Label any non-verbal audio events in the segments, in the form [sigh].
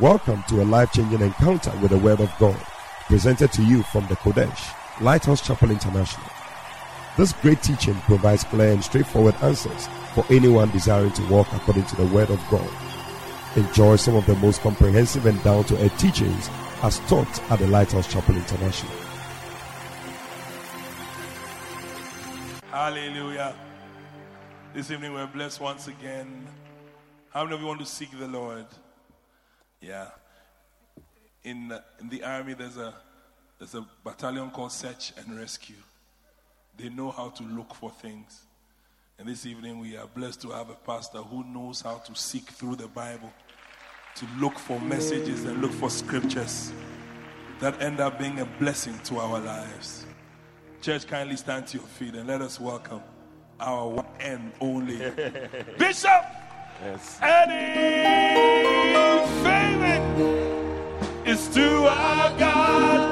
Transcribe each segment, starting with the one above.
Welcome to a life changing encounter with the Word of God, presented to you from the Qodesh, Lighthouse Chapel International. This great teaching provides clear and straightforward answers for anyone desiring to walk according to the Word of God. Enjoy some of the most comprehensive and down to earth teachings as taught at the Lighthouse Chapel International. Hallelujah. This evening we're blessed once again. How many of you want to seek the Lord? Yeah. In, uh, in the army, there's a, there's a battalion called Search and Rescue. They know how to look for things. And this evening, we are blessed to have a pastor who knows how to seek through the Bible, to look for messages and look for scriptures that end up being a blessing to our lives. Church, kindly stand to your feet and let us welcome our one and only [laughs] Bishop Yes. Eddie Favorite is to our God.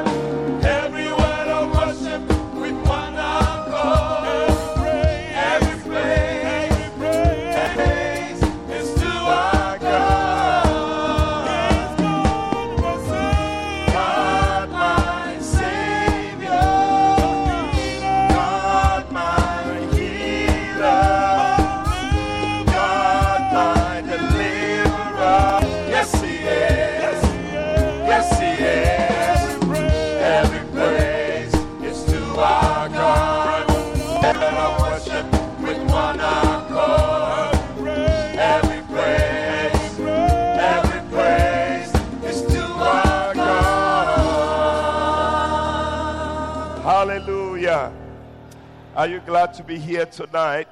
Are you glad to be here tonight?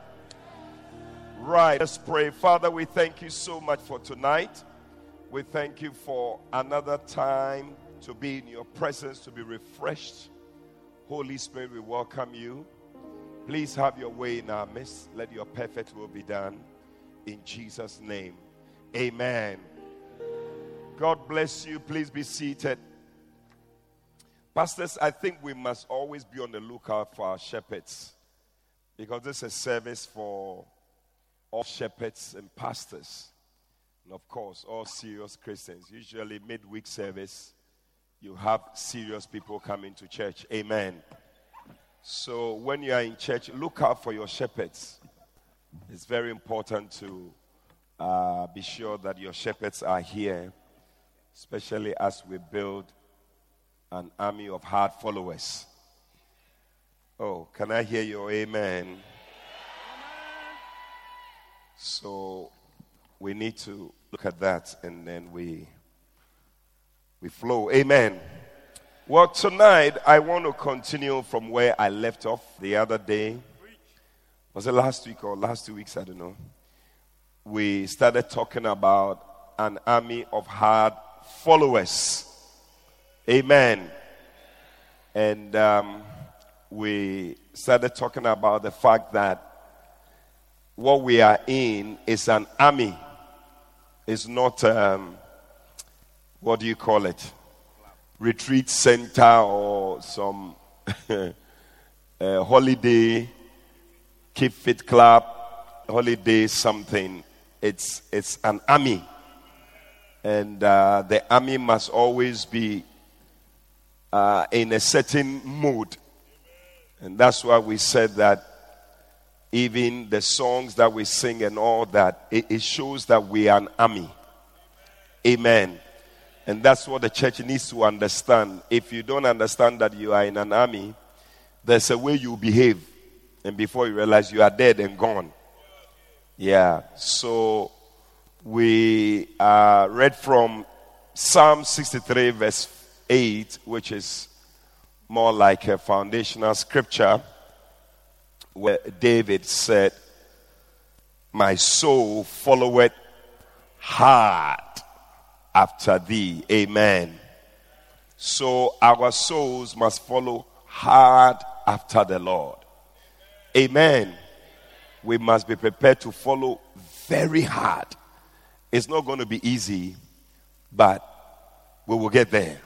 Right. Let's pray. Father, we thank you so much for tonight. We thank you for another time to be in your presence, to be refreshed. Holy Spirit, we welcome you. Please have your way in our midst. Let your perfect will be done. In Jesus' name. Amen. God bless you. Please be seated. Pastors, I think we must always be on the lookout for our shepherds because this is a service for all shepherds and pastors. And of course, all serious Christians. Usually, midweek service, you have serious people coming to church. Amen. So, when you are in church, look out for your shepherds. It's very important to uh, be sure that your shepherds are here, especially as we build an army of hard followers. Oh, can I hear your amen? So we need to look at that and then we we flow. Amen. Well, tonight I want to continue from where I left off the other day. Was it last week or last two weeks? I don't know. We started talking about an army of hard followers. Amen. And um, we started talking about the fact that what we are in is an army. It's not, um, what do you call it? Retreat center or some [laughs] uh, holiday, keep fit club, holiday something. It's, it's an army. And uh, the army must always be uh, in a certain mood. And that's why we said that even the songs that we sing and all that, it, it, shows that we are an army. Amen. And that's what the church needs to understand. If you don't understand that you are in an army, there's a way you behave. And before you realize you are dead and gone. Yeah. So we uh, read from Psalm 63, verse 8, which is more like a foundational scripture, where David said, My soul followeth hard after thee. Amen. So our souls must follow hard after the Lord. Amen. We must be prepared to follow very hard. It's not going to be easy, but we will get there.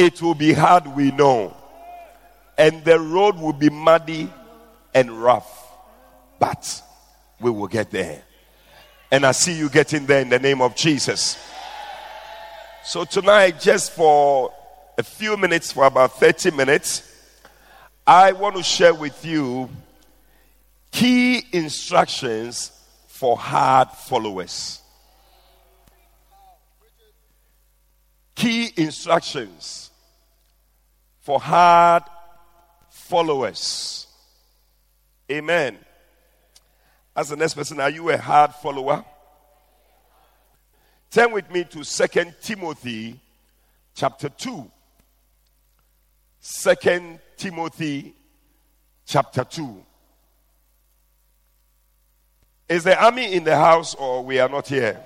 It will be hard, we know. And the road will be muddy and rough, but we will get there. And I see you getting there in the name of Jesus. So tonight, just for a few minutes, for about 30 minutes, I want to share with you key instructions for hard followers. Key instructions for hard followers. Amen. As the next person, are you a hard follower? Turn with me to Second Timothy chapter 2. 2 Timothy chapter 2. Is the army in the house or we are not here?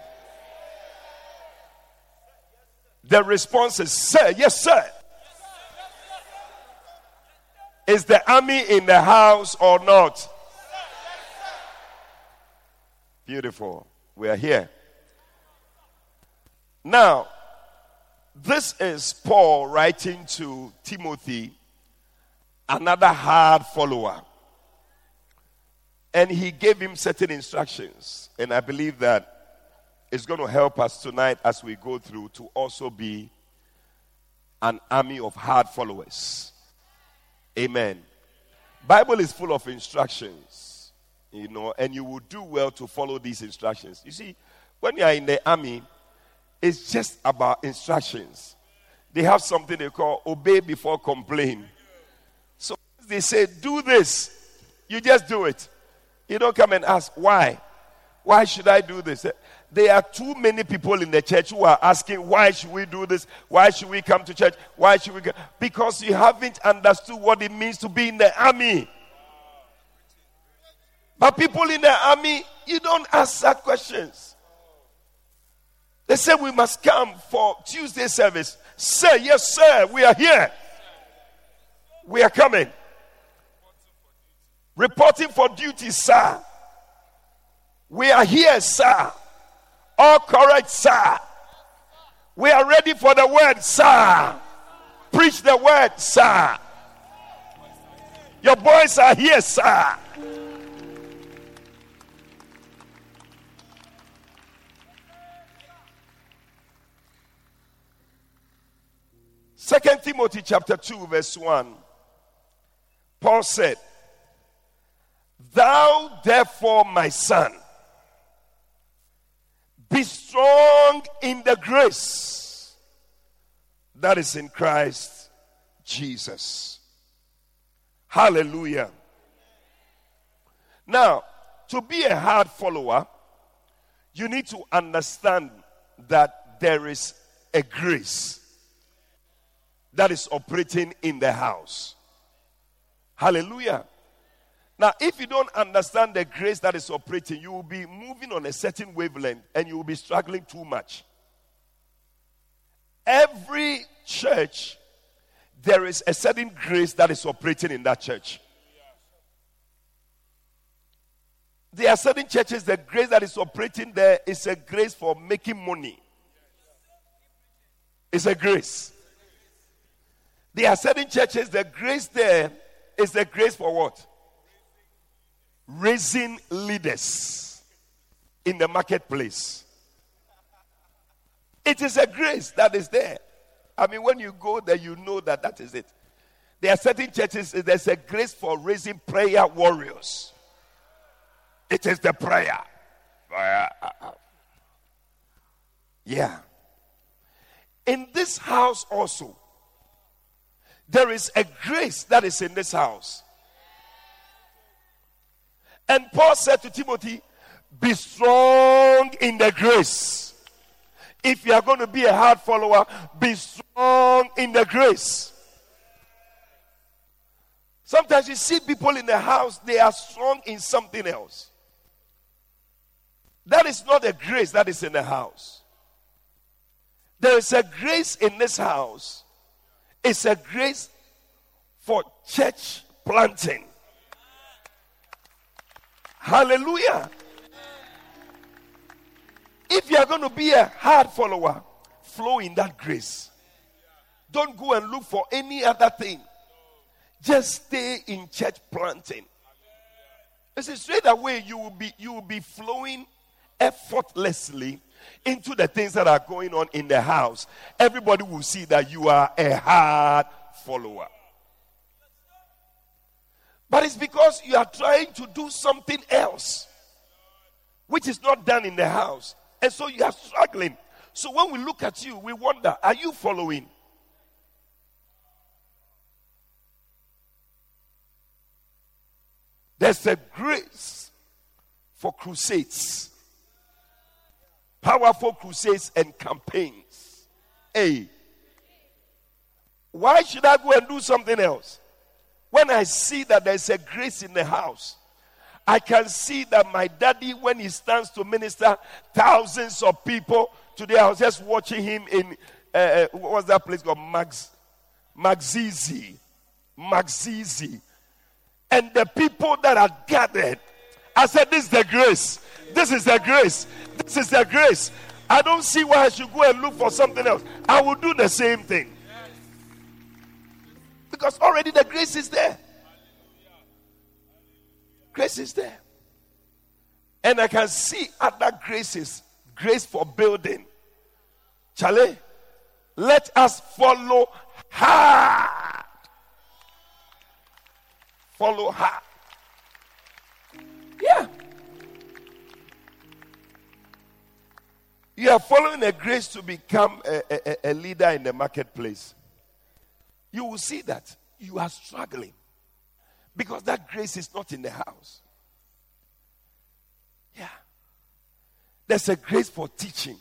The response is, Sir, yes, sir. Is the army in the house or not? Beautiful. We are here. Now, this is Paul writing to Timothy, another hard follower. And he gave him certain instructions. And I believe that it's going to help us tonight as we go through to also be an army of hard followers. Amen. Bible is full of instructions, you know, and you will do well to follow these instructions. You see, when you are in the army, it's just about instructions. They have something they call obey before complain. So they say, do this, you just do it. You don't come and ask, why? Why should I do this? There are too many people in the church who are asking, why should we do this? Why should we come to church? Why should we go? Because you haven't understood what it means to be in the army. But people in the army, you don't ask that questions. They say we must come for Tuesday service. Sir, yes, sir, we are here. We are coming. Reporting for duty, sir. We are here, sir. All correct, sir. We are ready for the word, sir. Preach the word, sir. Your boys are here, sir. Second Timothy chapter 2, verse 1. Paul said, Thou therefore, my son, be strong in the grace that is in Christ Jesus. Hallelujah. Now, to be a hard follower, you need to understand that there is a grace that is operating in the house. Hallelujah. Now, if you don't understand the grace that is operating, you will be moving on a certain wavelength and you will be struggling too much. Every church, there is a certain grace that is operating in that church. There are certain churches, the grace that is operating there is a grace for making money. It's a grace. There are certain churches, the grace there is the grace for what? Raising leaders in the marketplace. It is a grace that is there. I mean, when you go there, you know that that is it. There are certain churches, there's a grace for raising prayer warriors. It is the prayer. Yeah. In this house also, there is a grace that is in this house. And Paul said to Timothy, Be strong in the grace. If you are going to be a hard follower, be strong in the grace. Sometimes you see people in the house, they are strong in something else. That is not a grace that is in the house. There is a grace in this house it's a grace for church planting. Hallelujah. If you are going to be a hard follower, flow in that grace. Don't go and look for any other thing. Just stay in church planting. You see, straight away you will be you will be flowing effortlessly into the things that are going on in the house, everybody will see that you are a hard follower. But it's because you are trying to do something else, which is not done in the house. And so you are struggling. So when we look at you, we wonder are you following? There's a grace for crusades, powerful crusades and campaigns. Hey, why should I go and do something else? When I see that there's a grace in the house, I can see that my daddy, when he stands to minister, thousands of people. Today I was just watching him in, uh, uh what was that place called? Max, Magzizi. Magzizi. And the people that are gathered, I said, This is the grace. This is the grace. This is the grace. I don't see why I should go and look for something else. I will do the same thing. Because already the grace is there. Grace is there. And I can see other graces. Grace for building. Charlie, let us follow hard. Follow hard. Yeah. You are following a grace to become a, a, a leader in the marketplace you will see that you are struggling because that grace is not in the house. Yeah. There's a grace for teaching,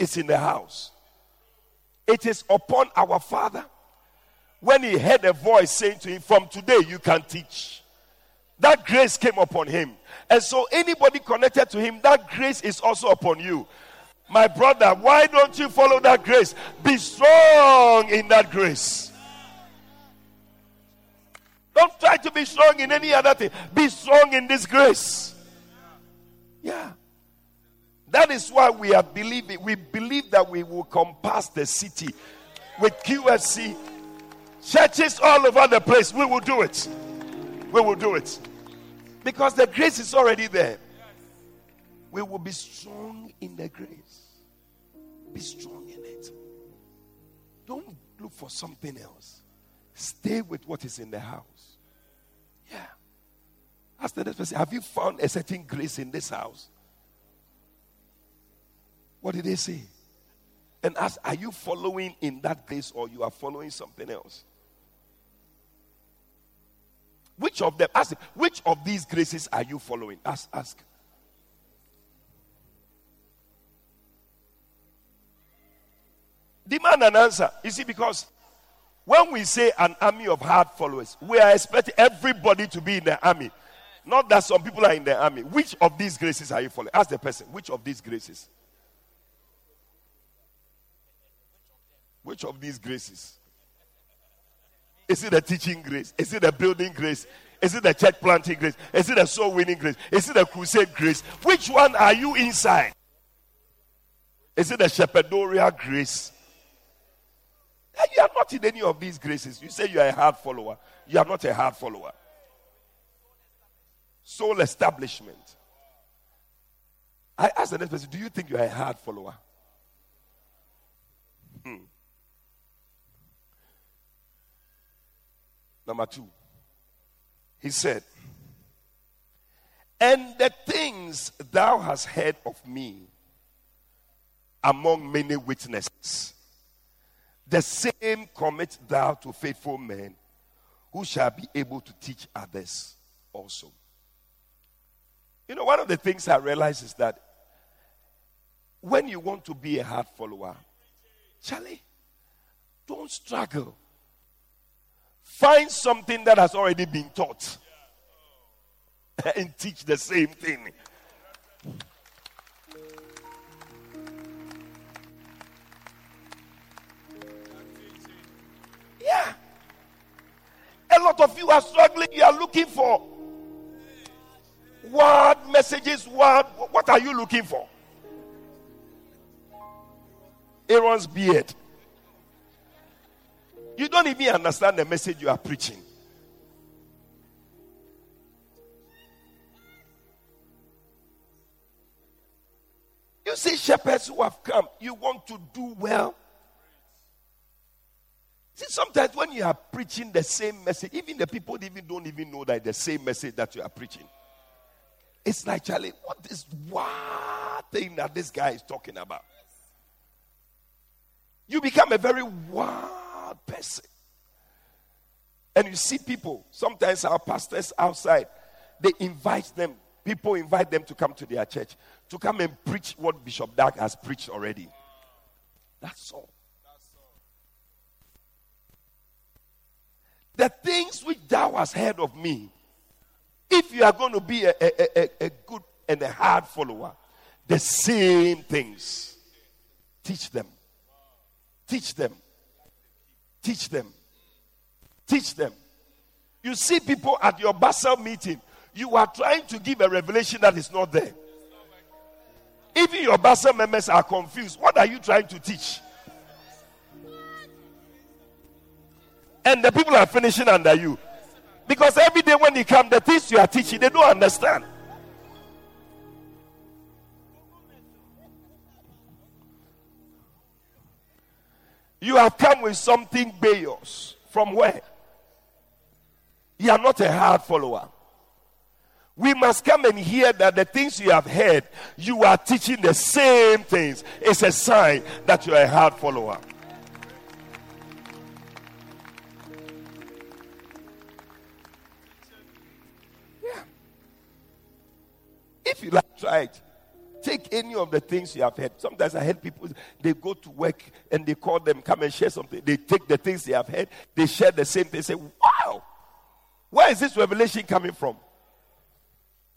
it's in the house. It is upon our Father when he heard a voice saying to him, From today you can teach. That grace came upon him. And so, anybody connected to him, that grace is also upon you. My brother, why don't you follow that grace? Be strong in that grace. Don't try to be strong in any other thing. Be strong in this grace. Yeah. That is why we are believing. We believe that we will compass the city with QFC. Churches all over the place. We will do it. We will do it. Because the grace is already there. We will be strong in the grace. Be strong in it. Don't look for something else. Stay with what is in the house. Yeah. Ask the next person, have you found a certain grace in this house? What did they say? And ask, are you following in that grace or you are following something else? Which of them? Ask, which of these graces are you following? Ask, ask. Demand an answer. You see, because when we say an army of hard followers, we are expecting everybody to be in the army. Not that some people are in the army. Which of these graces are you following? Ask the person, which of these graces? Which of these graces? Is it the teaching grace? Is it the building grace? Is it the church planting grace? Is it the soul winning grace? Is it the crusade grace? Which one are you inside? Is it the shepherdorial grace? You are not in any of these graces. You say you are a hard follower. You are not a hard follower. Soul establishment. I asked the next person, Do you think you are a hard follower? Hmm. Number two, he said, And the things thou hast heard of me among many witnesses the same commit thou to faithful men who shall be able to teach others also. You know, one of the things I realize is that when you want to be a hard follower, Charlie, don't struggle. Find something that has already been taught [laughs] and teach the same thing. Yeah. A lot of you are struggling. You are looking for word messages. Word. What are you looking for? Aaron's beard. You don't even understand the message you are preaching. You see shepherds who have come, you want to do well. See, sometimes when you are preaching the same message, even the people even don't even know that the same message that you are preaching. It's like, Charlie, what is this wild thing that this guy is talking about? You become a very wild person. And you see people, sometimes our pastors outside, they invite them, people invite them to come to their church to come and preach what Bishop Dag has preached already. That's all. The things hast heard of me, if you are going to be a, a, a, a good and a hard follower, the same things. Teach them. Teach them. Teach them. Teach them. You see people at your Bacenta meeting, you are trying to give a revelation that is not there. Even your Bacenta members are confused. What are you trying to teach? And the people are finishing under you. Because every day when you come, the things you are teaching, they don't understand. You have come with something bayos. From where? You are not a hard follower. We must come and hear that the things you have heard, you are teaching the same things. It's a sign that you are a hard follower. If you like, try it. Take any of the things you have heard. Sometimes I heard people, they go to work and they call them, come and share something. They take the things they have heard, they share the same thing. They say, wow, where is this revelation coming from?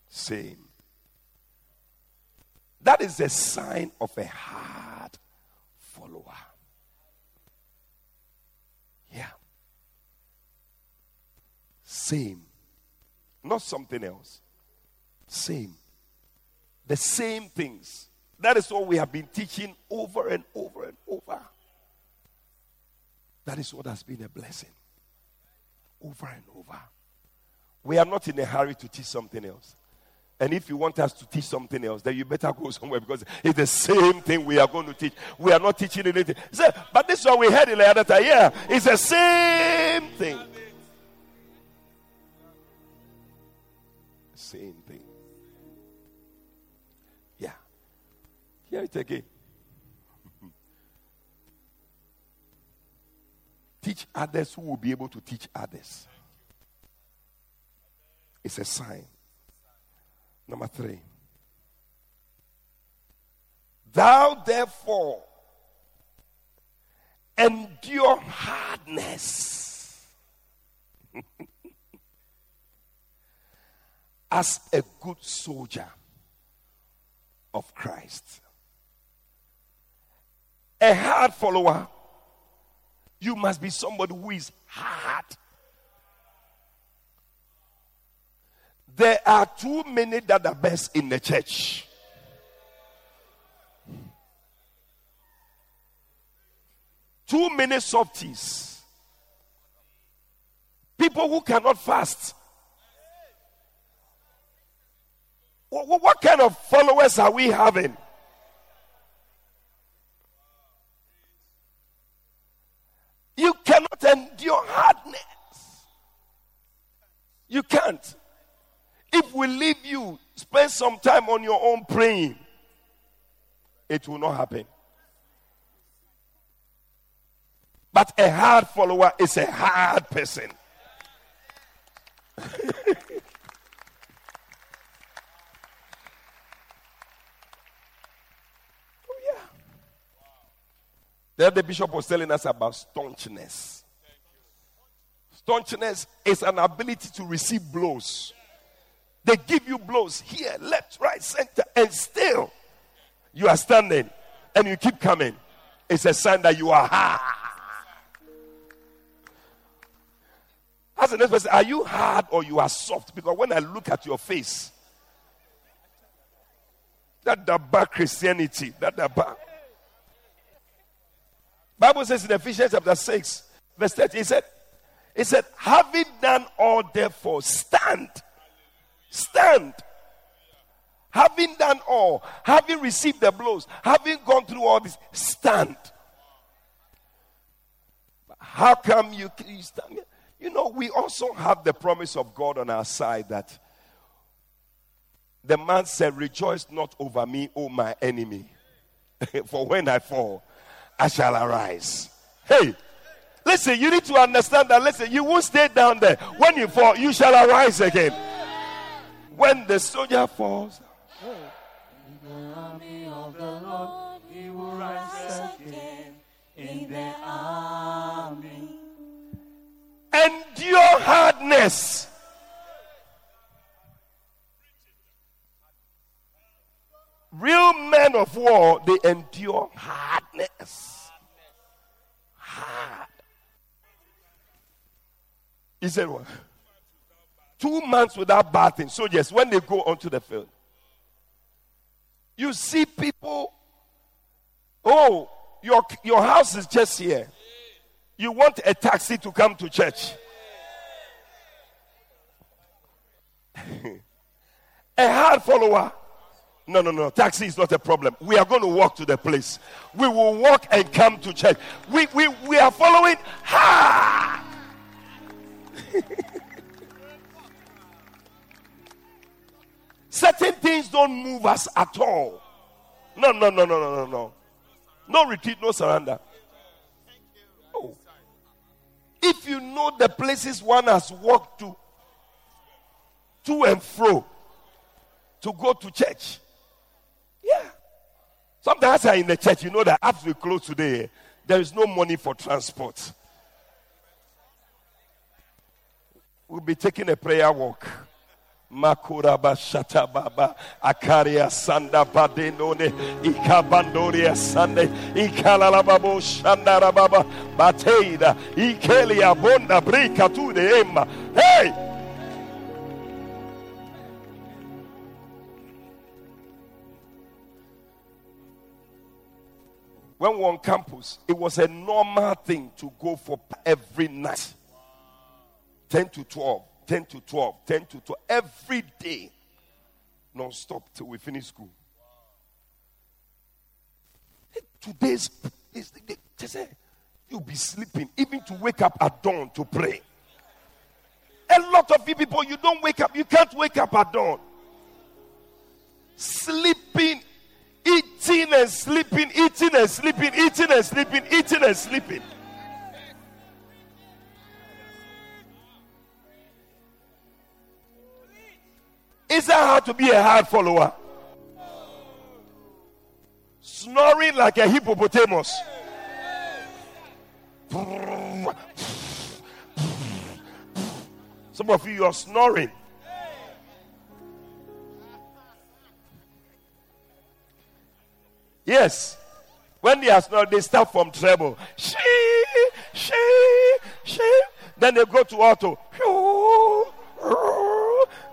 Same. That is a sign of a hard follower. Yeah. Same. Not something else. Same. The same things. That is what we have been teaching over and over and over. That is what has been a blessing. Over and over. We are not in a hurry to teach something else. And if you want us to teach something else, then you better go [laughs] somewhere because it's the same thing we are going to teach. We are not teaching anything. Say, but this one we heard in the other time. Yeah, it's the same thing. Same Hear it again. teach others who will be able to teach others. It's a sign. Number three. Thou therefore endure hardness [laughs] as a good soldier of Christ a hard follower, you must be somebody who is hard. There are too many that are best in the church. Too many softies. People who cannot fast. What kind of followers are we having? You cannot endure hardness. You can't. If we leave you, spend some time on your own praying, it will not happen. But a hard follower is a hard person. [laughs] Oh, then the bishop was telling us about staunchness. Staunchness is an ability to receive blows. They give you blows here, left, right, center, and still you are standing and you keep coming. It's a sign that you are hard. As the next person, are you hard or you are soft? Because when I look at your face, that back Christianity, that back. Bible says in Ephesians chapter 6, verse 30, he said, he said, having done all therefore, stand. Stand. having done all, having received the blows, having gone through all this, stand. How come you, you stand? You know, we also have the promise of God on our side that the man said, Rejoice not over me, O my enemy. [laughs] For when I fall, I shall arise. Hey, listen, you need to understand that. Listen, you won't stay down there. When you fall, you shall arise again. When the soldier falls, in the army of the Lord, he will rise again in the army. Endure hardness. Real men of war, they endure hardness. Hard. He said what? Two months without bathing. Soldiers, when they go onto the field, you see people, oh, your, your house is just here. You want a taxi to come to church. [laughs] a hard follower. No, no, no. Taxi is not a problem. We are going to walk to the place. We will walk and come to church. We, we, we are following hard. [laughs] Certain things don't move us at all. No, no, no, no, no, no, no. No retreat, no surrender. Oh. If you know the places one has walked to, to and fro, to go to church. Yeah. Sometimes I'm in the church, you know that after we close today, eh? there is no money for transport. We'll be taking a prayer walk. Makuraba baba Akaria Sanda Badenone Ikabandoria Sande Ikalalababo Shandarababa Bateida Ikelia Bonda Brika tu de Emma. Hey! When we were on campus, it was a normal thing to go for every night 10 to 12 10 to 12, 10 to 12, every day, non stop till we finish school. Today's, is, they say, you'll be sleeping, even to wake up at dawn to pray. A lot of you people, you don't wake up, you can't wake up at dawn. Sleeping, eating and sleeping, eating and sleeping, eating and sleeping, eating and sleeping. Is that how to be a hard follower? Snoring like a hippopotamus. Some of you are snoring. Yes. When they are snoring, they start from treble. She, she, she. Then they go to alto.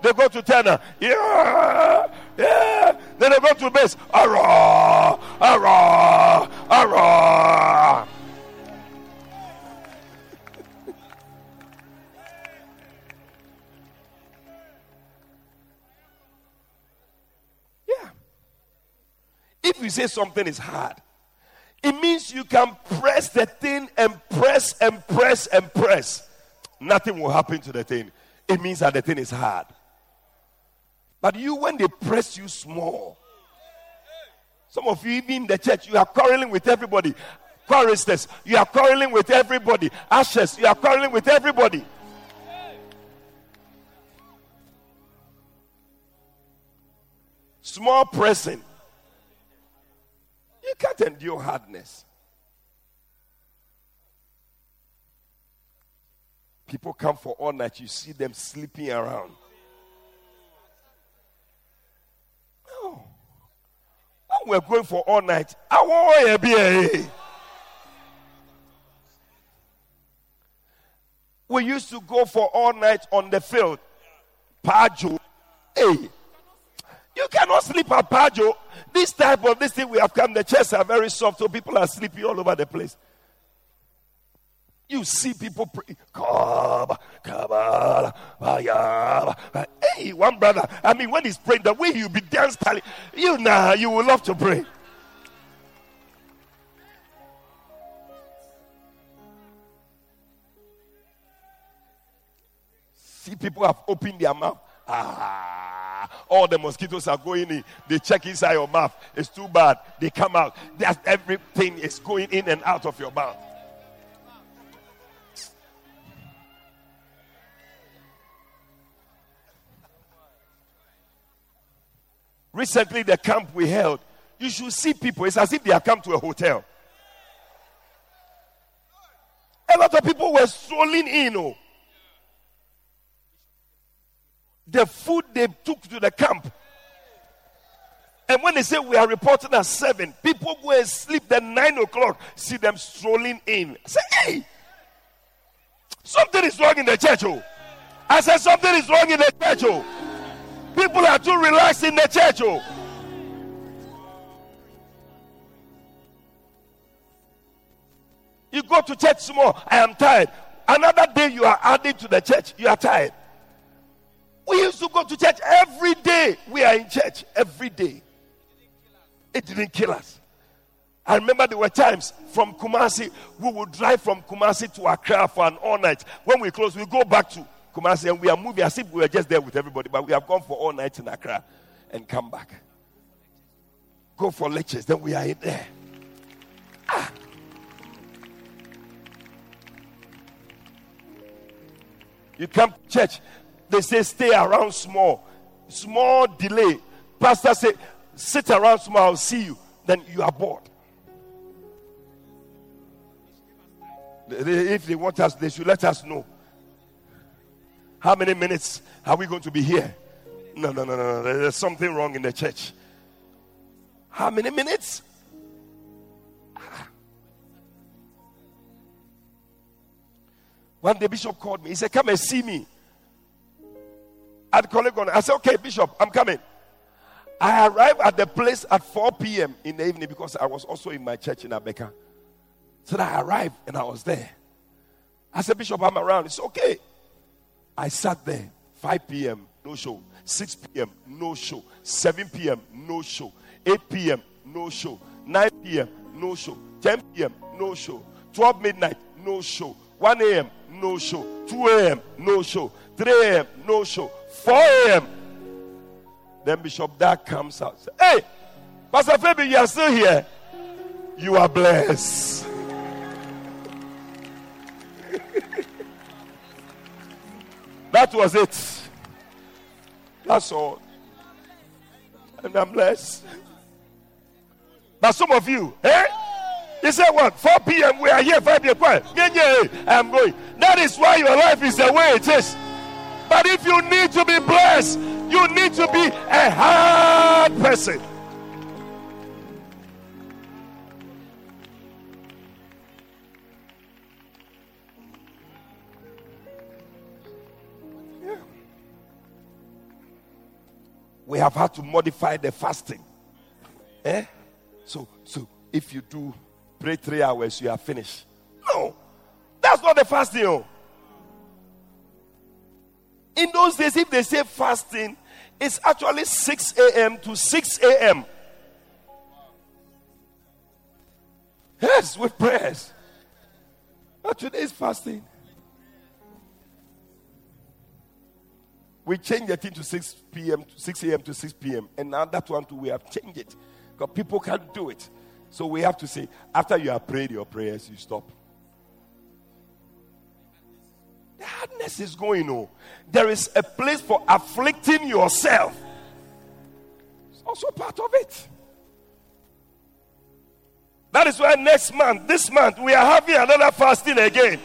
They go to tenor. Yeah, yeah. Then they go to bass. Arah, arah, arah. yeah. If you say something is hard, it means you can press the thing and press and press and press. Nothing will happen to the thing. It means that the thing is hard. But you, when they press you small, some of you, even in the church, you are quarreling with everybody. Choristers, you are quarreling with everybody. Ashes, you are quarreling with everybody. Small pressing. You can't endure hardness. People come for all night, you see them sleeping around. We're going for all night. I want to We used to go for all night on the field. Pajo. Hey. You cannot sleep at Pajo. This type of this thing we have come, the chairs are very soft, so people are sleeping all over the place. You see people pray. Hey, one brother. I mean, when he's praying, the way you be dancing, you nah, you will love to pray. See, people have opened their mouth. Ah, all the mosquitoes are going in. They check inside your mouth. It's too bad. They come out. That's everything is going in and out of your mouth. Recently, the camp we held, you should see people. It's as if they have come to a hotel. A lot of people were strolling in. Oh. The food they took to the camp. And when they say we are reporting at seven, people go and sleep then nine o'clock, see them strolling in. I say, hey, something is wrong in the church. Oh. I said, something is wrong in the church. Oh. People are too relaxed in the church. Oh. You go to church small, I am tired. Another day you are adding to the church, you are tired. We used to go to church every day. We are in church every day. It didn't kill us. I remember there were times from Kumasi, we would drive from Kumasi to Accra for an all night. When we close, we go back to Kumasi and say we are moving as if we were just there with everybody, but we have gone for all night in Accra and come back. Go for lectures, then we are in there. Ah. You come to church, they say stay around small. Small delay. Pastor say, sit around small, I'll see you. Then you are bored. If they want us, they should let us know. How many minutes are we going to be here? No, no, no, no, no. There's something wrong in the church. How many minutes? One day, Bishop called me. He said, Come and see me. Call him. I said, Okay, Bishop, I'm coming. I arrived at the place at 4 p.m. in the evening because I was also in my church in Abeka. So I arrived and I was there. I said, Bishop, I'm around. It's okay. I sat there 5 p.m., no show. 6 p.m., no show. 7 p.m., no show. 8 p.m., no show. 9 p.m., no show. 10 p.m., no show. 12 midnight, no show. 1 a.m., no show. 2 a.m., no show. 3 a.m., no show. 4 a.m. Then Bishop Dag comes out. Say, hey, Pastor Fabi, you are still here. You are blessed. That was it. That's all. And I'm blessed. But some of you, eh? You say what? 4 p.m. We are here 5 p.m. I'm going. That is why your life is the way it is. But if you need to be blessed, you need to be a hard person. We have had to modify the fasting. Eh? So, so if you do pray three hours, you are finished. No, that's not the fasting. Oh. In those days, if they say fasting, it's actually 6 a.m. to 6 a.m. Yes, with prayers. But today's fasting. We changed the thing to 6 p.m., 6 a.m. to 6 p.m. And now that one too, we have changed it. Because people can't do it. So we have to say, after you have prayed your prayers, you stop. The hardness is going on. There is a place for afflicting yourself. It's also part of it. That is why next month, this month, we are having another fasting again.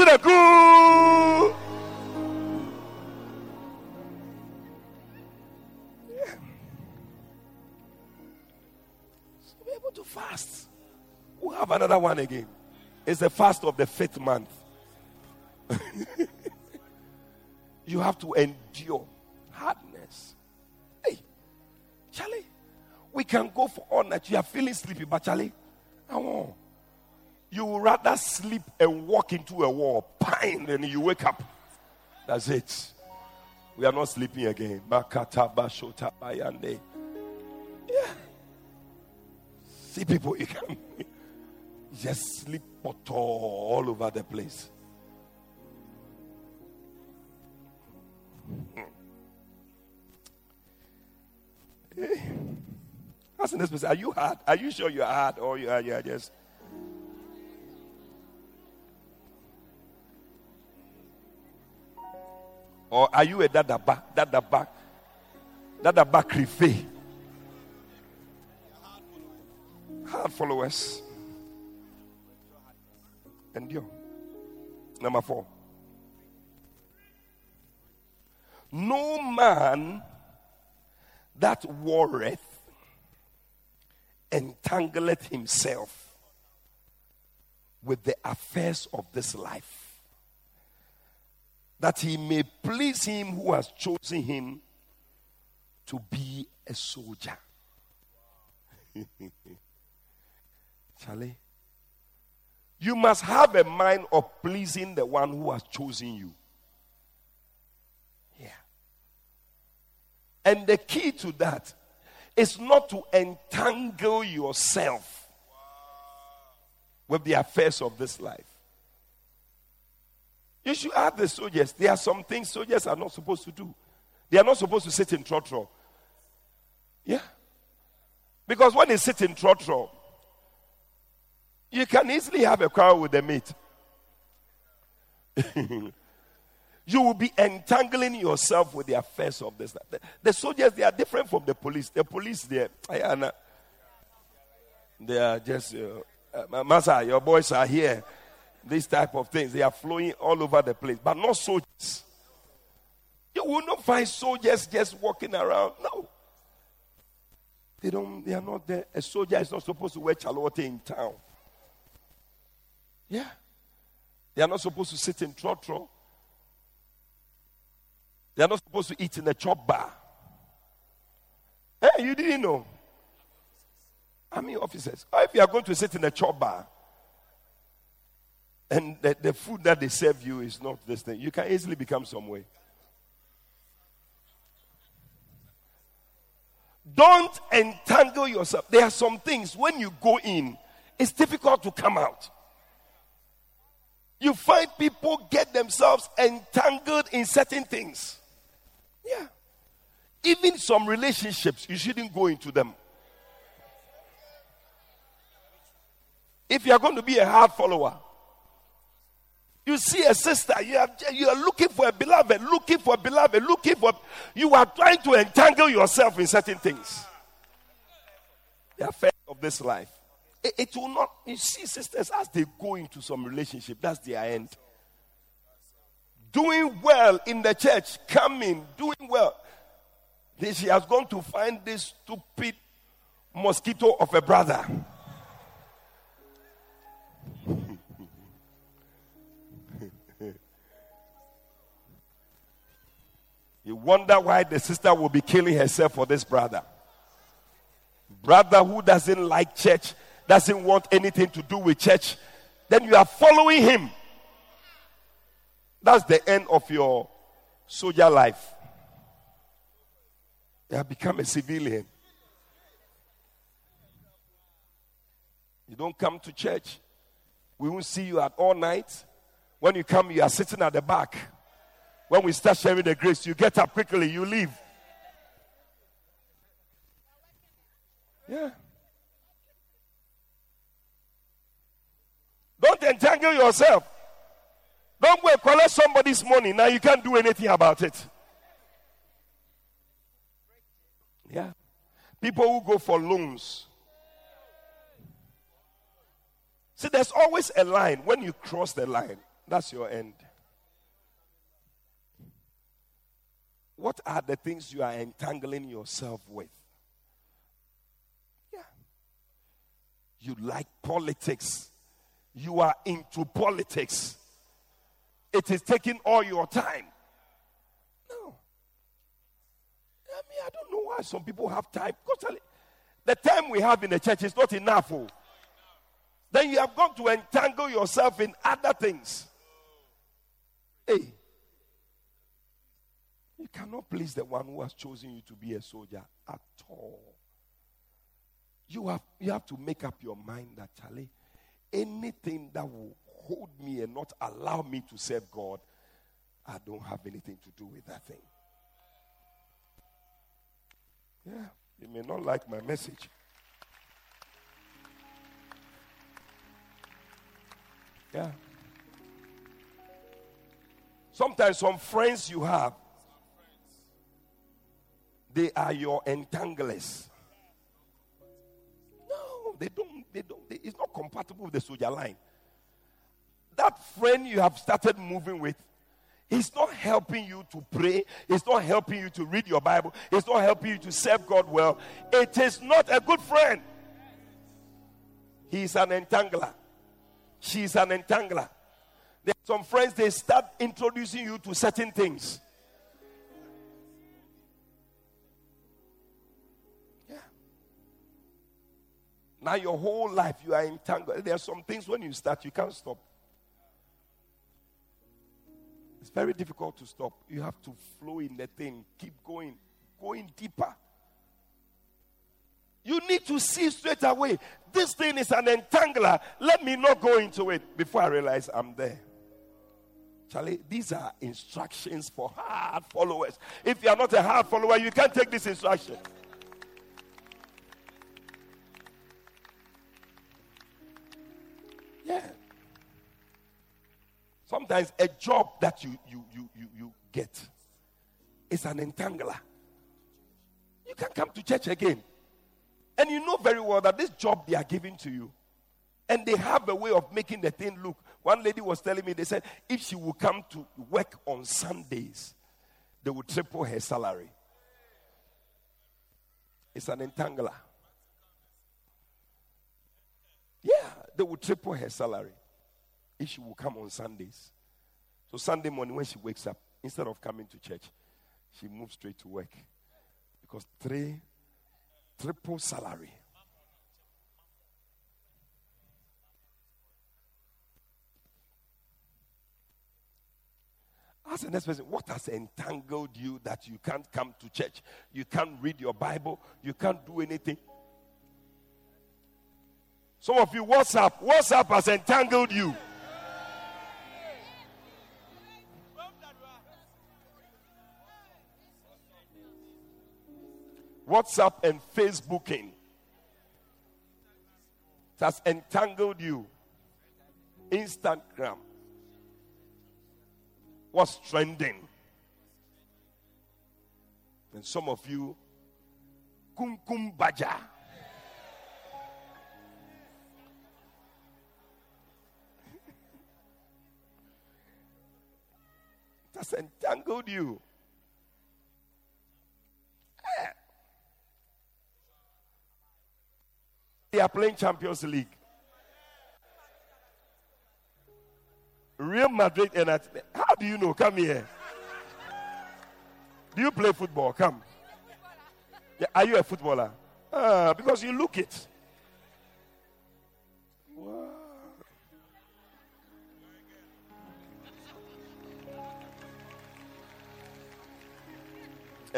It a good? Yeah. So be able to fast. We'll have another one again. It's the fast of the fifth month. [laughs] you have to endure hardness. Hey, Charlie, we can go for all night. You are feeling sleepy, but Charlie, I won't. You would rather sleep and walk into a wall, pine, than you wake up. That's it. We are not sleeping again. Yeah. See people, you can [laughs] just sleep all over the place. Hmm. Hey. Ask the next person, are you hard? Are you sure you're hard or you are, you are just Or are you a dadaba? Dadaba? Dadaba krife? Hard followers. Endure. Number four. No man that warreth entangleth himself with the affairs of this life that he may please him who has chosen him to be a soldier. [laughs] Charlie, you must have a mind of pleasing the one who has chosen you. Yeah. And the key to that is not to entangle yourself with the affairs of this life. You should ask the soldiers. There are some things soldiers are not supposed to do. They are not supposed to sit in trotro. Yeah. Because when they sit in trotro, you can easily have a quarrel with the mate. [laughs] you will be entangling yourself with the affairs of this. The, the, soldiers, they are different from the police. The police, they are, they are just, uh, uh, Master, your boys are here these type of things. They are flowing all over the place, but not soldiers. You will not find soldiers just walking around. No. They don't, they are not there. A soldier is not supposed to wear chalote in town. Yeah. They are not supposed to sit in trotro. They are not supposed to eat in a chop bar. Hey, you didn't know. Army officers. Or if you are going to sit in a chop bar, and the, the food that they serve you is not this thing, you can easily become some way. Don't entangle yourself. There are some things when you go in, it's difficult to come out. You find people get themselves entangled in certain things. Yeah. Even some relationships, you shouldn't go into them. If you are going to be a hard follower, you see a sister, you are, you are looking for a beloved, looking for a beloved, looking for. You are trying to entangle yourself in certain things. The affair of this life. It, it will not. You see, sisters, as they go into some relationship, that's their end. Doing well in the church, coming, doing well. She has gone to find this stupid mosquito of a brother. You wonder why the sister will be killing herself for this brother. Brother who doesn't like church, doesn't want anything to do with church, then you are following him. That's the end of your soldier life. You have become a civilian. You don't come to church. We won't see you at all night. When you come, you are sitting at the back. When we start sharing the grace, you get up quickly, you leave. Yeah. Don't entangle yourself. Don't go and collect somebody's money. Now you can't do anything about it. Yeah. People who go for loans. See, there's always a line. When you cross the line, that's your end. What are the things you are entangling yourself with? Yeah. You like politics. You are into politics. It is taking all your time. No. I mean, I don't know why some people have time. Because the time we have in the church is not enough. Oh. Then you have got to entangle yourself in other things. Hey, you cannot please the one who has chosen you to be a soldier at all. You have, you have to make up your mind that, Charlie, anything that will hold me and not allow me to serve God, I don't have anything to do with that thing. Yeah, you may not like my message. Yeah. Sometimes some friends you have, they are your entanglers. No, they don't. They don't. They, it's not compatible with the soldier line. That friend you have started moving with, He's not helping you to pray. He's not helping you to read your Bible. He's not helping you to serve God well. It is not a good friend. He's an entangler. She's an entangler. There are some friends, they start introducing you to certain things. Now, your whole life, you are entangled. There are some things when you start, you can't stop. It's very difficult to stop. You have to flow in the thing, keep going, going deeper. You need to see straight away this thing is an entangler. Let me not go into it before I realize I'm there. Charlie, these are instructions for hard followers. If you are not a hard follower, you can't take this instruction. Yeah. Sometimes a job that you, you, you, you, you get is an entangler. You can come to church again. And you know very well that this job they are giving to you, and they have a way of making the thing look. One lady was telling me, they said, if she will come to work on Sundays, they will triple her salary. It's an entangler. Yeah, they will triple her salary if she will come on Sundays. So Sunday morning when she wakes up, instead of coming to church, she moves straight to work. Because three triple salary. Ask the next person, what has entangled you that you can't come to church? You can't read your Bible, you can't do anything. Some of you, WhatsApp, WhatsApp has entangled you. WhatsApp and Facebooking. It has entangled you. Instagram. What's trending? And some of you, kumkum baja. Has entangled you. They are playing Champions League. Real Madrid and at, how do you know? Come here. Do you play football? Come. Yeah, are you a footballer? Ah, because you look it.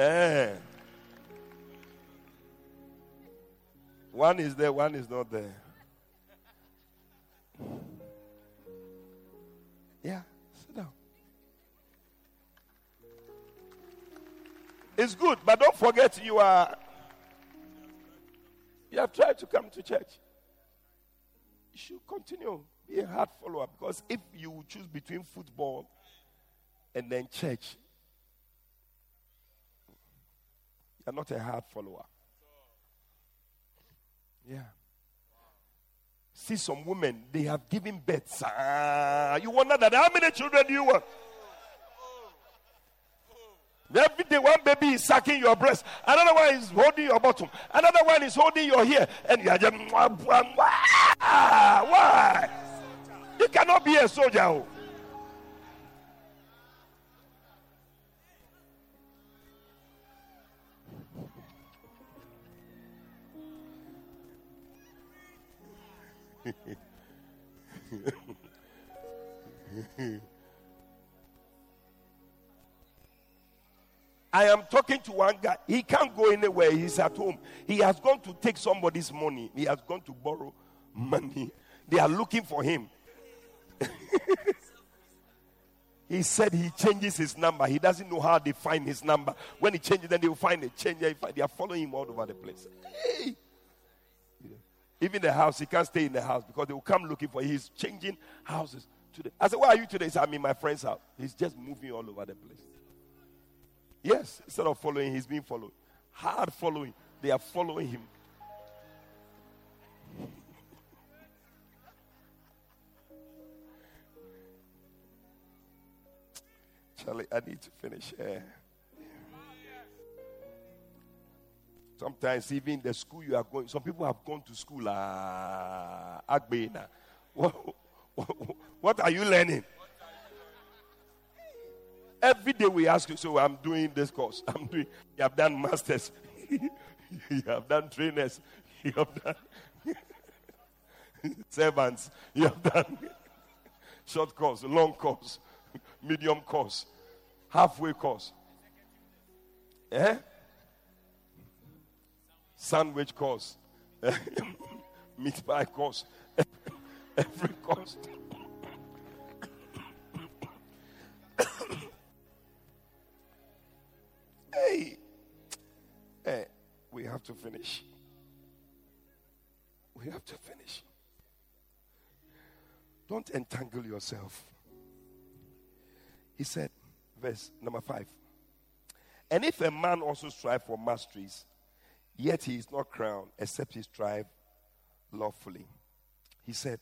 Eh. One is there, one is not there. Yeah, sit down. It's good, but don't forget you are. You have tried to come to church. You should continue. Be a hard follower because if you choose between football and then church, you're not a hard follower. Yeah. See some women, they have given birth. Ah, you wonder that how many children do you want? Every day, one baby is sucking your breast, another one is holding your bottom, another one is holding your hair, and you are just why? You cannot be a soldier. I am talking to one guy. He can't go anywhere. He's at home. He has gone to take somebody's money. He has gone to borrow money. They are looking for him. [laughs] he said he changes his number. He doesn't know how they find his number. When he changes, then they will find a change. They are following him all over the place. Hey. Even the house, he can't stay in the house because they will come looking for him. He's changing houses today. I said, Where are you today? He said, I'm in my friend's house. He's just moving all over the place. Yes, instead of following, he's being followed. Hard following. They are following him. [laughs] Charlie, I need to finish here. Sometimes even the school you are going, some people have gone to school. Uh, what, [laughs] what are you learning? Every day we ask you, so I'm doing this course. I'm doing, you have done masters. [laughs] you have done trainers. You have done [laughs] servants. You have done short course, long course, medium course, halfway course. Eh? Sandwich course. [laughs] Meat pie course. Every course. [coughs] Hey, hey, we have to finish. We have to finish. Don't entangle yourself. He said, verse number five. And if a man also strive for masteries, yet he is not crowned, except he strive lawfully. He said,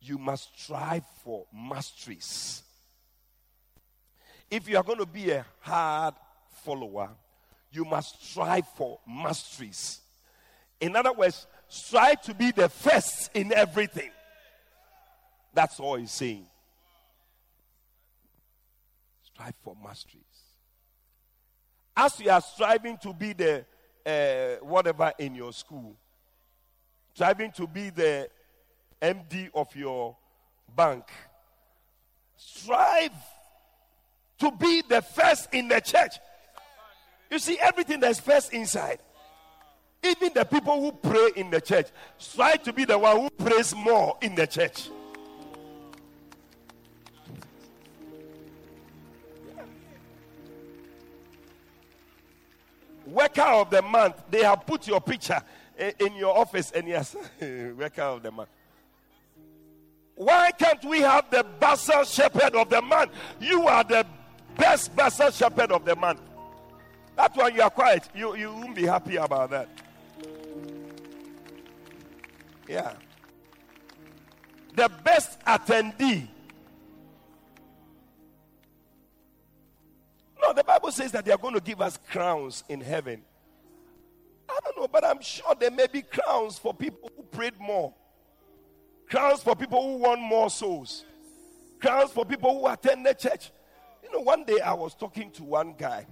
You must strive for masteries. If you are going to be a hard follower, you must strive for masteries. In other words, strive to be the first in everything. That's all he's saying. Strive for masteries. As you are striving to be the uh, whatever in your school, striving to be the MD of your bank, strive to be the first in the church. You see, everything that's first inside. Even the people who pray in the church strive to be the one who prays more in the church. Worker of the month, they have put your picture in your office, and yes, [laughs] worker of the month. Why can't we have the Basel shepherd of the month? You are the best Basel shepherd of the month. That one you are quiet. You, you won't be happy about that. Yeah. The best attendee. No, the Bible says that they are going to give us crowns in heaven. I don't know, but I'm sure there may be crowns for people who prayed more. Crowns for people who won more souls. Crowns for people who attended church. You know, one day I was talking to one guy.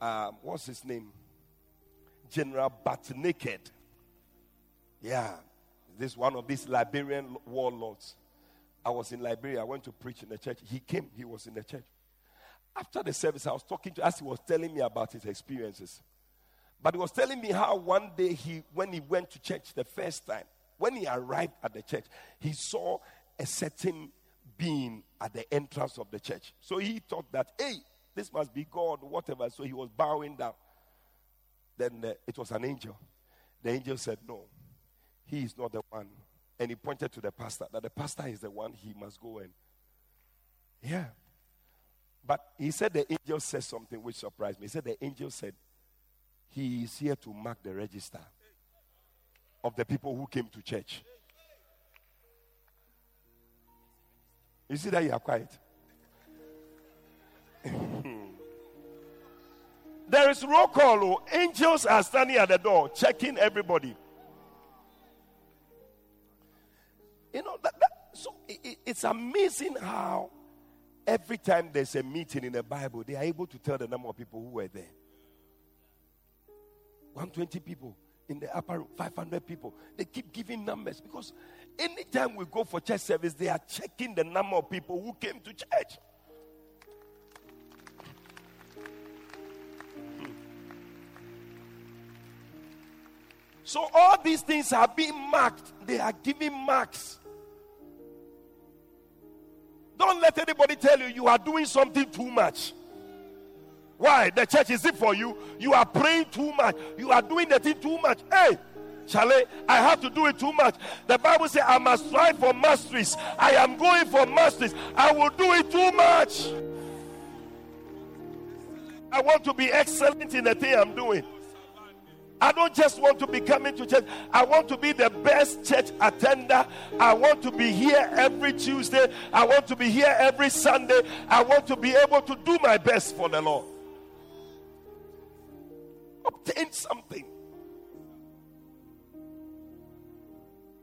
Um, what's his name? General Butt Naked. Yeah, this one of these Liberian warlords. I was in Liberia. I went to preach in the church. He came. He was in the church. After the service, I was talking to as he was telling me about his experiences. But he was telling me how one day he, when he went to church the first time, when he arrived at the church, he saw a certain being at the entrance of the church. So he thought that, hey, this must be God, whatever. So he was bowing down. Then it was an angel. The angel said, No, he is not the one. And he pointed to the pastor that the pastor is the one he must go and. Yeah. But he said the angel said something which surprised me. He said the angel said, He is here to mark the register of the people who came to church. You see that you are quiet? [laughs] there is roll call. Oh. Angels are standing at the door, checking everybody. You know, that, that so it, it's amazing how every time there's a meeting in the Bible, they are able to tell the number of people who were there. 120 people. in the upper room, 500 people. They keep giving numbers because anytime we go for church service, they are checking the number of people who came to church. So all these things are being marked. They are giving marks. Don't let anybody tell you you are doing something too much. Why? The church is it for you? You are praying too much. You are doing the thing too much. Hey, Charlie, I have to do it too much. The Bible says I must strive for masteries. I am going for masteries. I will do it too much. I want to be excellent in the thing I'm doing. I don't just want to be coming to church. I want to be the best church attender. I want to be here every Tuesday. I want to be here every Sunday. I want to be able to do my best for the Lord. Obtain something.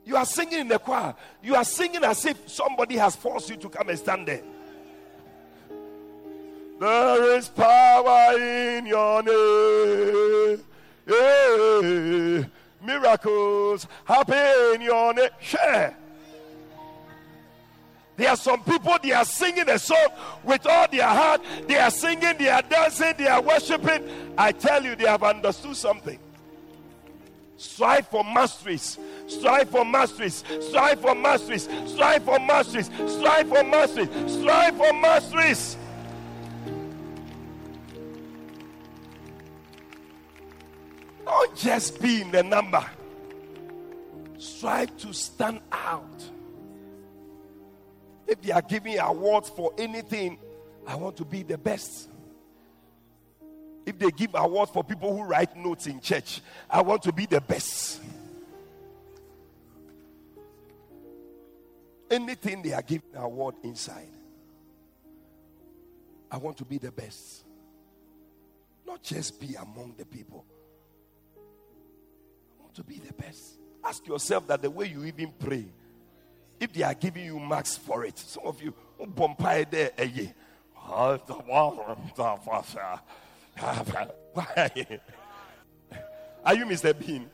You are singing in the choir. You are singing as if somebody has forced you to come and stand there. There is power in your name. Yeah. Miracles happen in your name. Share. There are some people, they are singing a song with all their heart. They are singing, they are dancing, they are worshiping. I tell you, they have understood something. Strive for masteries. Strive for masteries. Strive for masteries. Strive for masteries. Strive for masteries. Strive for masteries. Don't just be in the number. Strive to stand out. If they are giving awards for anything, I want to be the best. If they give awards for people who write notes in church, I want to be the best. Anything they are giving award inside, I want to be the best. Not just be among the people. To be the best. Ask yourself that the way you even pray, if they are giving you marks for it, some of you, bombay there, eh, ah, [laughs] Are you Mr. Bean?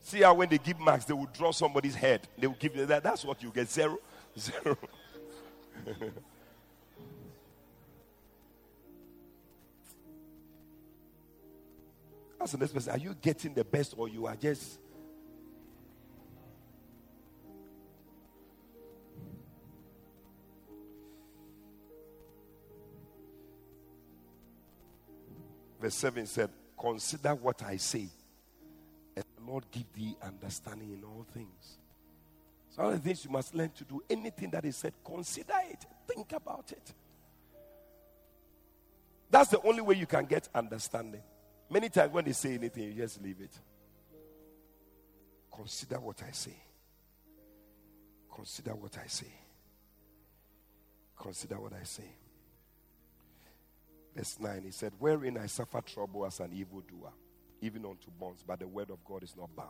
See how when they give marks, they will draw somebody's head. They will give you that. That's what you get. Zero. [laughs] Zero. [laughs] Ask the next person, are you getting the best or you are just Verse 7 said, Consider what I say, and the Lord give thee understanding in all things. So, all the things you must learn to do, anything that is said, consider it, think about it. That's the only way you can get understanding. Many times when they say anything, you just leave it. Consider what I say. Consider what I say. Consider what I say. Verse 9, he said, Wherein I suffer trouble as an evildoer, even unto bonds, but the word of God is not bound.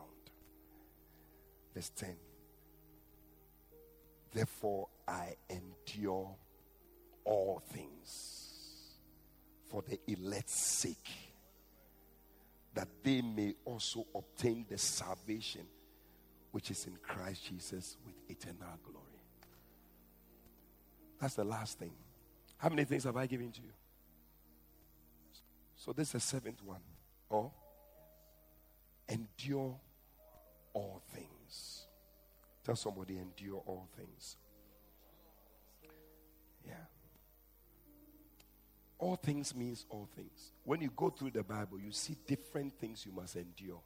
Verse 10, Therefore I endure all things for the elect's sake that they may also obtain the salvation which is in Christ Jesus with eternal glory. That's the last thing. How many things have I given to you? So this is the seventh one. Or endure all things. Tell somebody endure all things. Yeah. All things means all things. When you go through the Bible, you see different things you must endure.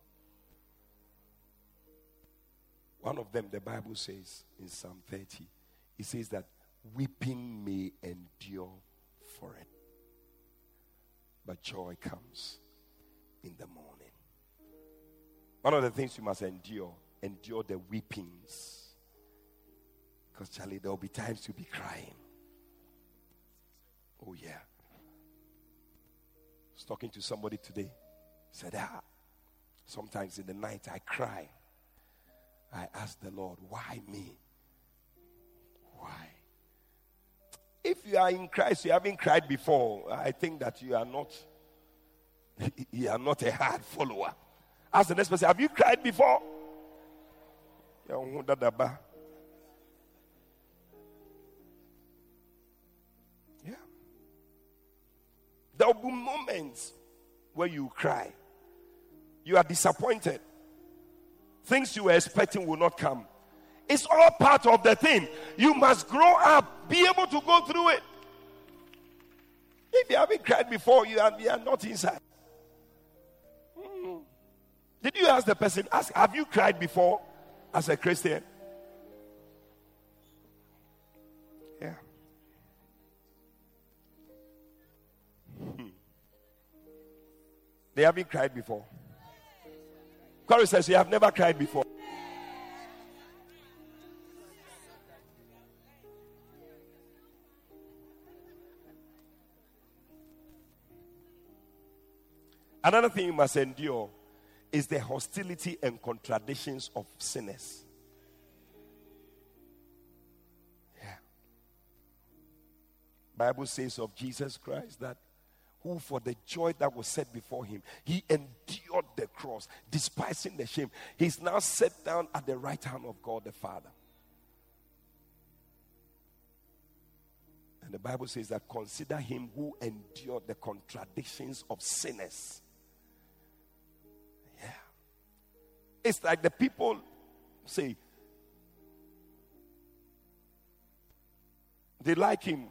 One of them, the Bible says in Psalm 30, it says that weeping may endure for it, but joy comes in the morning. One of the things you must endure, endure the weepings. Because, Charlie, there will be times you'll be crying. Oh, yeah talking to somebody today. Said, ah, sometimes in the night I cry. I ask the Lord, why me? Why? If you are in Christ, you haven't cried before. I think that you are not. [laughs] You are not a hard follower. Ask the next person, have you cried before? There will be moments where you cry. You are disappointed. Things you were expecting will not come. It's all part of the thing. You must grow up, be able to go through it. If you haven't cried before, you are, you are not inside. Mm. Did you ask the person, ask, have you cried before as a Christian? They haven't cried before. Corey says, You have never cried before. Another thing you must endure is the hostility and contradictions of sinners. Yeah. Bible says of Jesus Christ that who for the joy that was set before him, he endured the cross, despising the shame. He's now set down at the right hand of God the Father. And the Bible says that consider him who endured the contradictions of sinners Yeah. It's like the people say, they like him.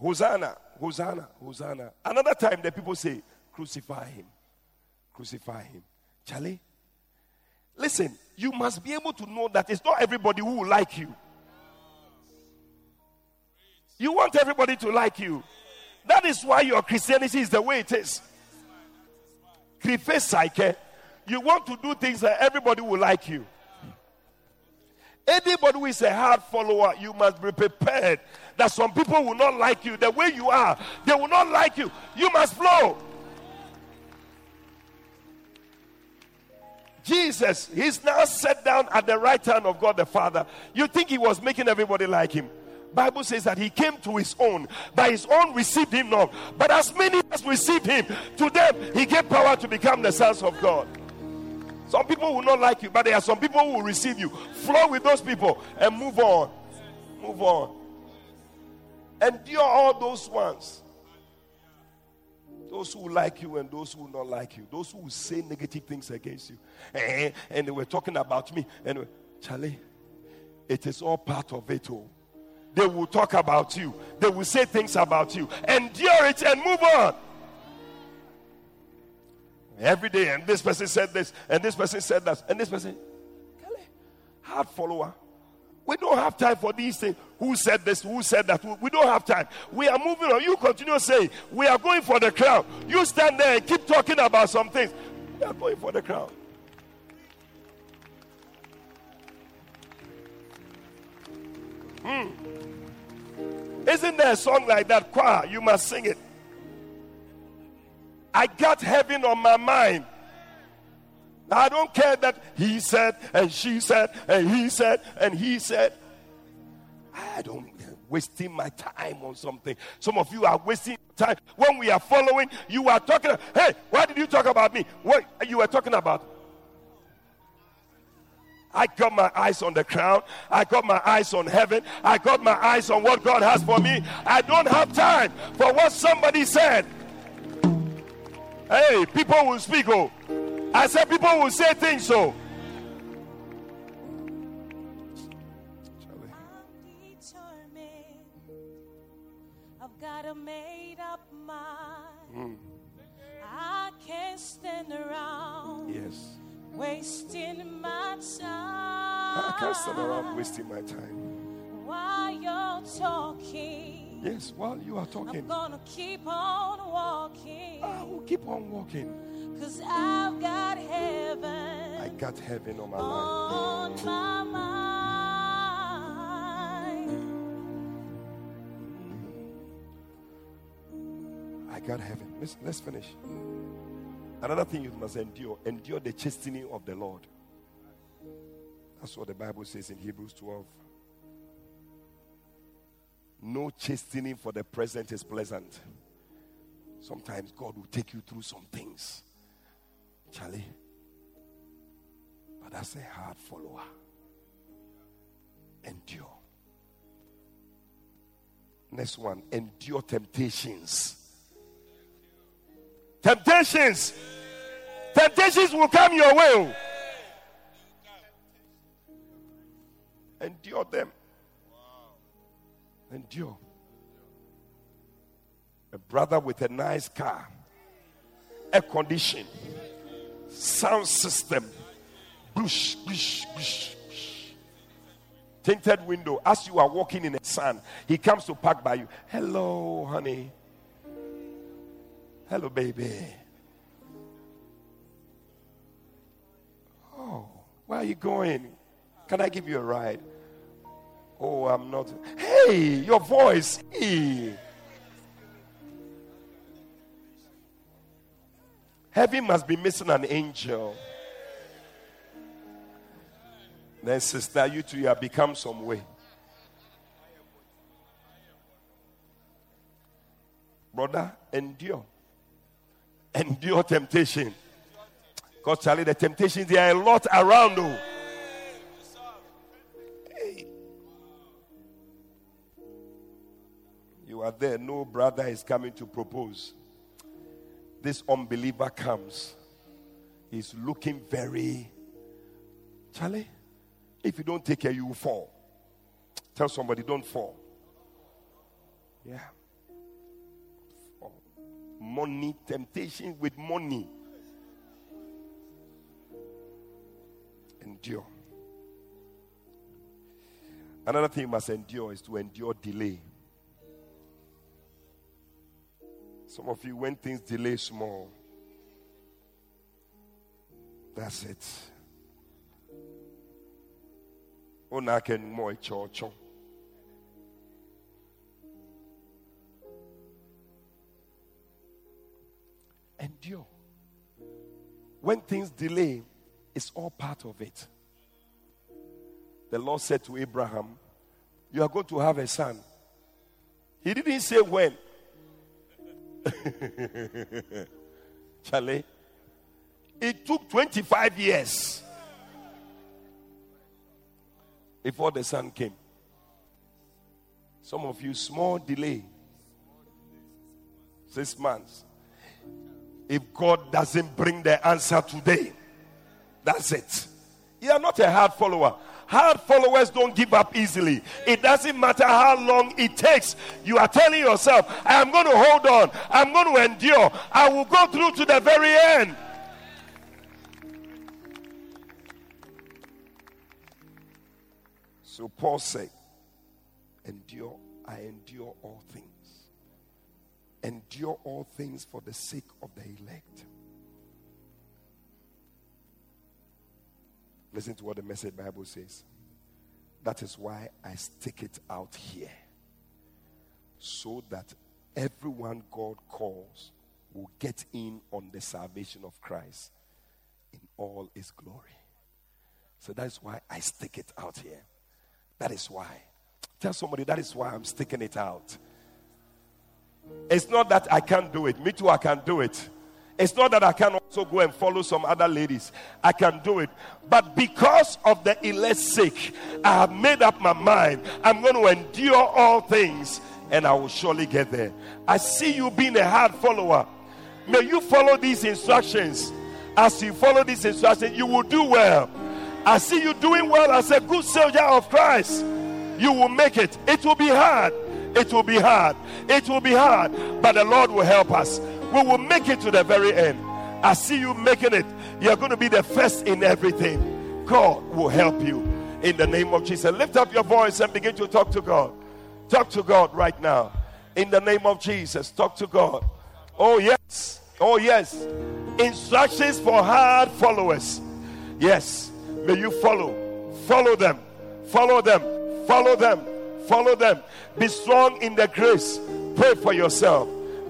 Hosanna, Hosanna, Hosanna. Another time, the people say, crucify him, crucify him. Charlie, listen, you must be able to know that it's not everybody who will like you. You want everybody to like you. That is why your Christianity is the way it is. You want to do things that everybody will like you. Anybody who is a hard follower, you must be prepared that some people will not like you the way you are. They will not like you. You must flow. Jesus, he's now set down at the right hand of God the Father. You think he was making everybody like him? Bible says that he came to his own, by his own received him not. But as many as received him, to them he gave power to become the sons of God. Some people will not like you, but there are some people who will receive you. Flow with those people and move on. Move on. Endure all those ones. Those who like you and those who will not like you. Those who will say negative things against you. Eh, and they were talking about me. And Charlie, it is all part of it all. They will talk about you. They will say things about you. Endure it and move on every day, and this person said this, and this person said that, and this person, Kelly, hard follower. We don't have time for these things. Who said this? Who said that? We don't have time. We are moving on. You continue saying, We are going for the crown. You stand there and keep talking about some things. We are going for the crown. Hmm. Isn't there a song like that? Choir, you must sing it. I got heaven on my mind. I don't care that he said and she said and he said and he said. I don't wasting my time on something. Some of you are wasting time. When we are following, you are talking. Hey, why did you talk about me? What you were talking about? I got my eyes on the crown. I got my eyes on heaven. I got my eyes on what God has for me. I don't have time for what somebody said. Hey, people will speak. Oh, I said people will say things. So. I've got a made up mind. Mm. I can't stand around. Yes. Wasting my time. I can't stand around wasting my time. While you're talking. Yes, while you are talking, I'm gonna keep on walking. I will keep on walking. Cause I've got heaven. I got heaven on my on mind. my mind. Mm. I got heaven. Let's, let's finish. Another thing you must endure endure the chastening of the Lord. That's what the Bible says in Hebrews 12. No chastening for the present is pleasant. Sometimes God will take you through some things. Charlie. But that's a hard follower. Endure. Next one endure temptations. Temptations. Temptations will come your way. Endure them. Endure. A brother with a nice car, air condition, sound system, bush, bush, bush. Tinted window. As you are walking in the sun, he comes to park by you. Hello, honey. Hello, baby. Oh, where are you going? Can I give you a ride? Oh, I'm not. Hey, your voice. Hey. Heaven must be missing an angel. Then, sister, you two have become some way. Brother, endure. Endure temptation. Because, Charlie, the temptations, there are a lot around. Though. You are there, no brother is coming to propose. This unbeliever comes. He's looking very. Charlie, if you don't take care, you will fall. Tell somebody, don't fall. Yeah. Fall. Money, temptation with money. Endure. Another thing you must endure is to endure delay. Some of you, when things delay small, that's it. Oh, Ona can more church. Endure. When things delay, it's all part of it. The Lord said to Abraham, You are going to have a son. He didn't say when. [laughs] Charlie, it took 25 years before the son came. Some of you, small delay. Six months. If God doesn't bring the answer today, that's it. You are not a hard follower. Hard followers don't give up easily. It doesn't matter how long it takes. You are telling yourself, I am going to hold on. I'm going to endure. I will go through to the very end. So Paul said, Endure, I endure all things. Endure all things for the sake of the elect. Listen to what the message Bible says. That is why I stick it out here. So that everyone God calls will get in on the salvation of Christ in all his glory. So that's why I stick it out here. That is why. Tell somebody that is why I'm sticking it out. It's not that I can't do it. Me too, I can do it. It's not that I can also go and follow some other ladies. I can do it. But because of the elect's sake, I have made up my mind. I'm going to endure all things and I will surely get there. I see you being a hard follower. May you follow these instructions. As you follow these instructions, you will do well. I see you doing well as a good soldier of Christ. You will make it. It will be hard. It will be hard. It will be hard. But the Lord will help us. We will make it to the very end. I see you making it. You're going to be the first in everything. God will help you in the name of Jesus. Lift up your voice and begin to talk to God. Talk to God right now. In the name of Jesus, talk to God. Oh, yes. Oh, yes. Instructions for hard followers. Yes. May you follow. Follow them. Follow them. Follow them. Follow them. Be strong in the grace. Pray for yourself.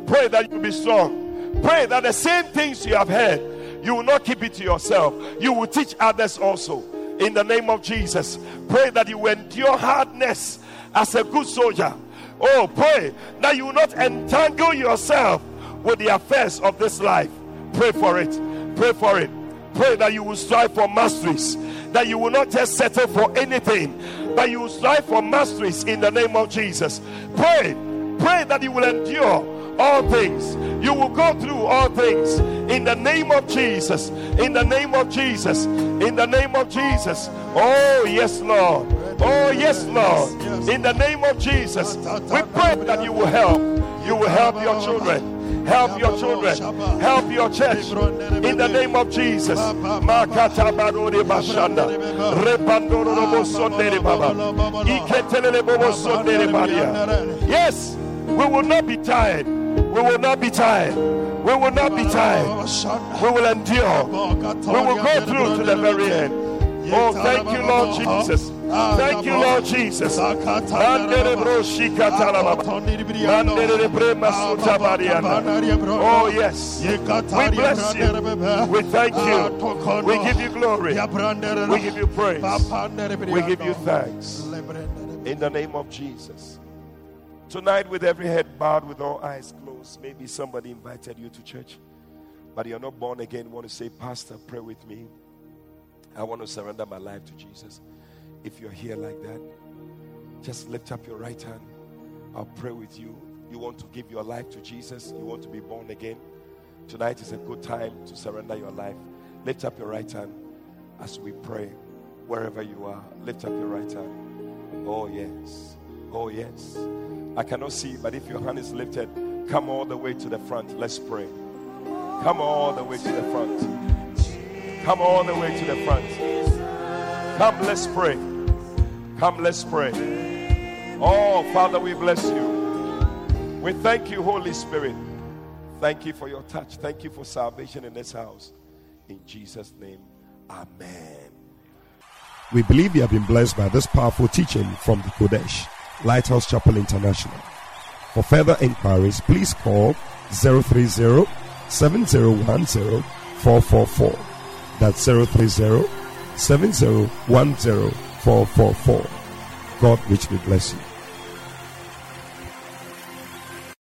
Pray that you be strong. Pray that the same things you have heard, you will not keep it to yourself. You will teach others also. In the name of Jesus. Pray that you endure hardness as a good soldier. Oh, pray that you will not entangle yourself with the affairs of this life. Pray for it. Pray for it. Pray that you will strive for masteries. That you will not just settle for anything, but you will strive for masteries in the name of Jesus. Pray. Pray that you will endure all things. You will go through all things in the name of Jesus. In the name of Jesus. In the name of Jesus. Oh, yes, Lord. Oh, yes, Lord. In the name of Jesus. We pray that you will help. You will help your children. Help your children. Help your church. In the name of Jesus. Yes, we will not be tired. We will not be tired. We will not be tired. We will endure. We will go through to the very end. Oh, thank you, Lord Jesus. Thank you, Lord Jesus. Oh, yes. We bless you. We thank you. We give you glory. We give you praise. We give you thanks. In the name of Jesus. Tonight, with every head bowed, with all eyes closed, maybe somebody invited you to church, but you're not born again. Want to say, Pastor, pray with me. I want to surrender my life to Jesus. If you're here like that, just lift up your right hand. I'll pray with you. You want to give your life to Jesus, you want to be born again. Tonight is a good time to surrender your life. Lift up your right hand as we pray. Wherever you are, lift up your right hand. Oh, yes. Oh, yes. I cannot see, but if your hand is lifted, come all the way to the front. Let's pray. Come all the way to the front. Come all the way to the front. Come, let's pray. Come, let's pray. Oh, Father, we bless you. We thank you, Holy Spirit. Thank you for your touch. Thank you for salvation in this house. In Jesus' name, Amen. We believe you have been blessed by this powerful teaching from the Qodesh, Lighthouse Chapel International. For further inquiries, please call 030 7010 444. That's 030 7010 444. God richly bless you.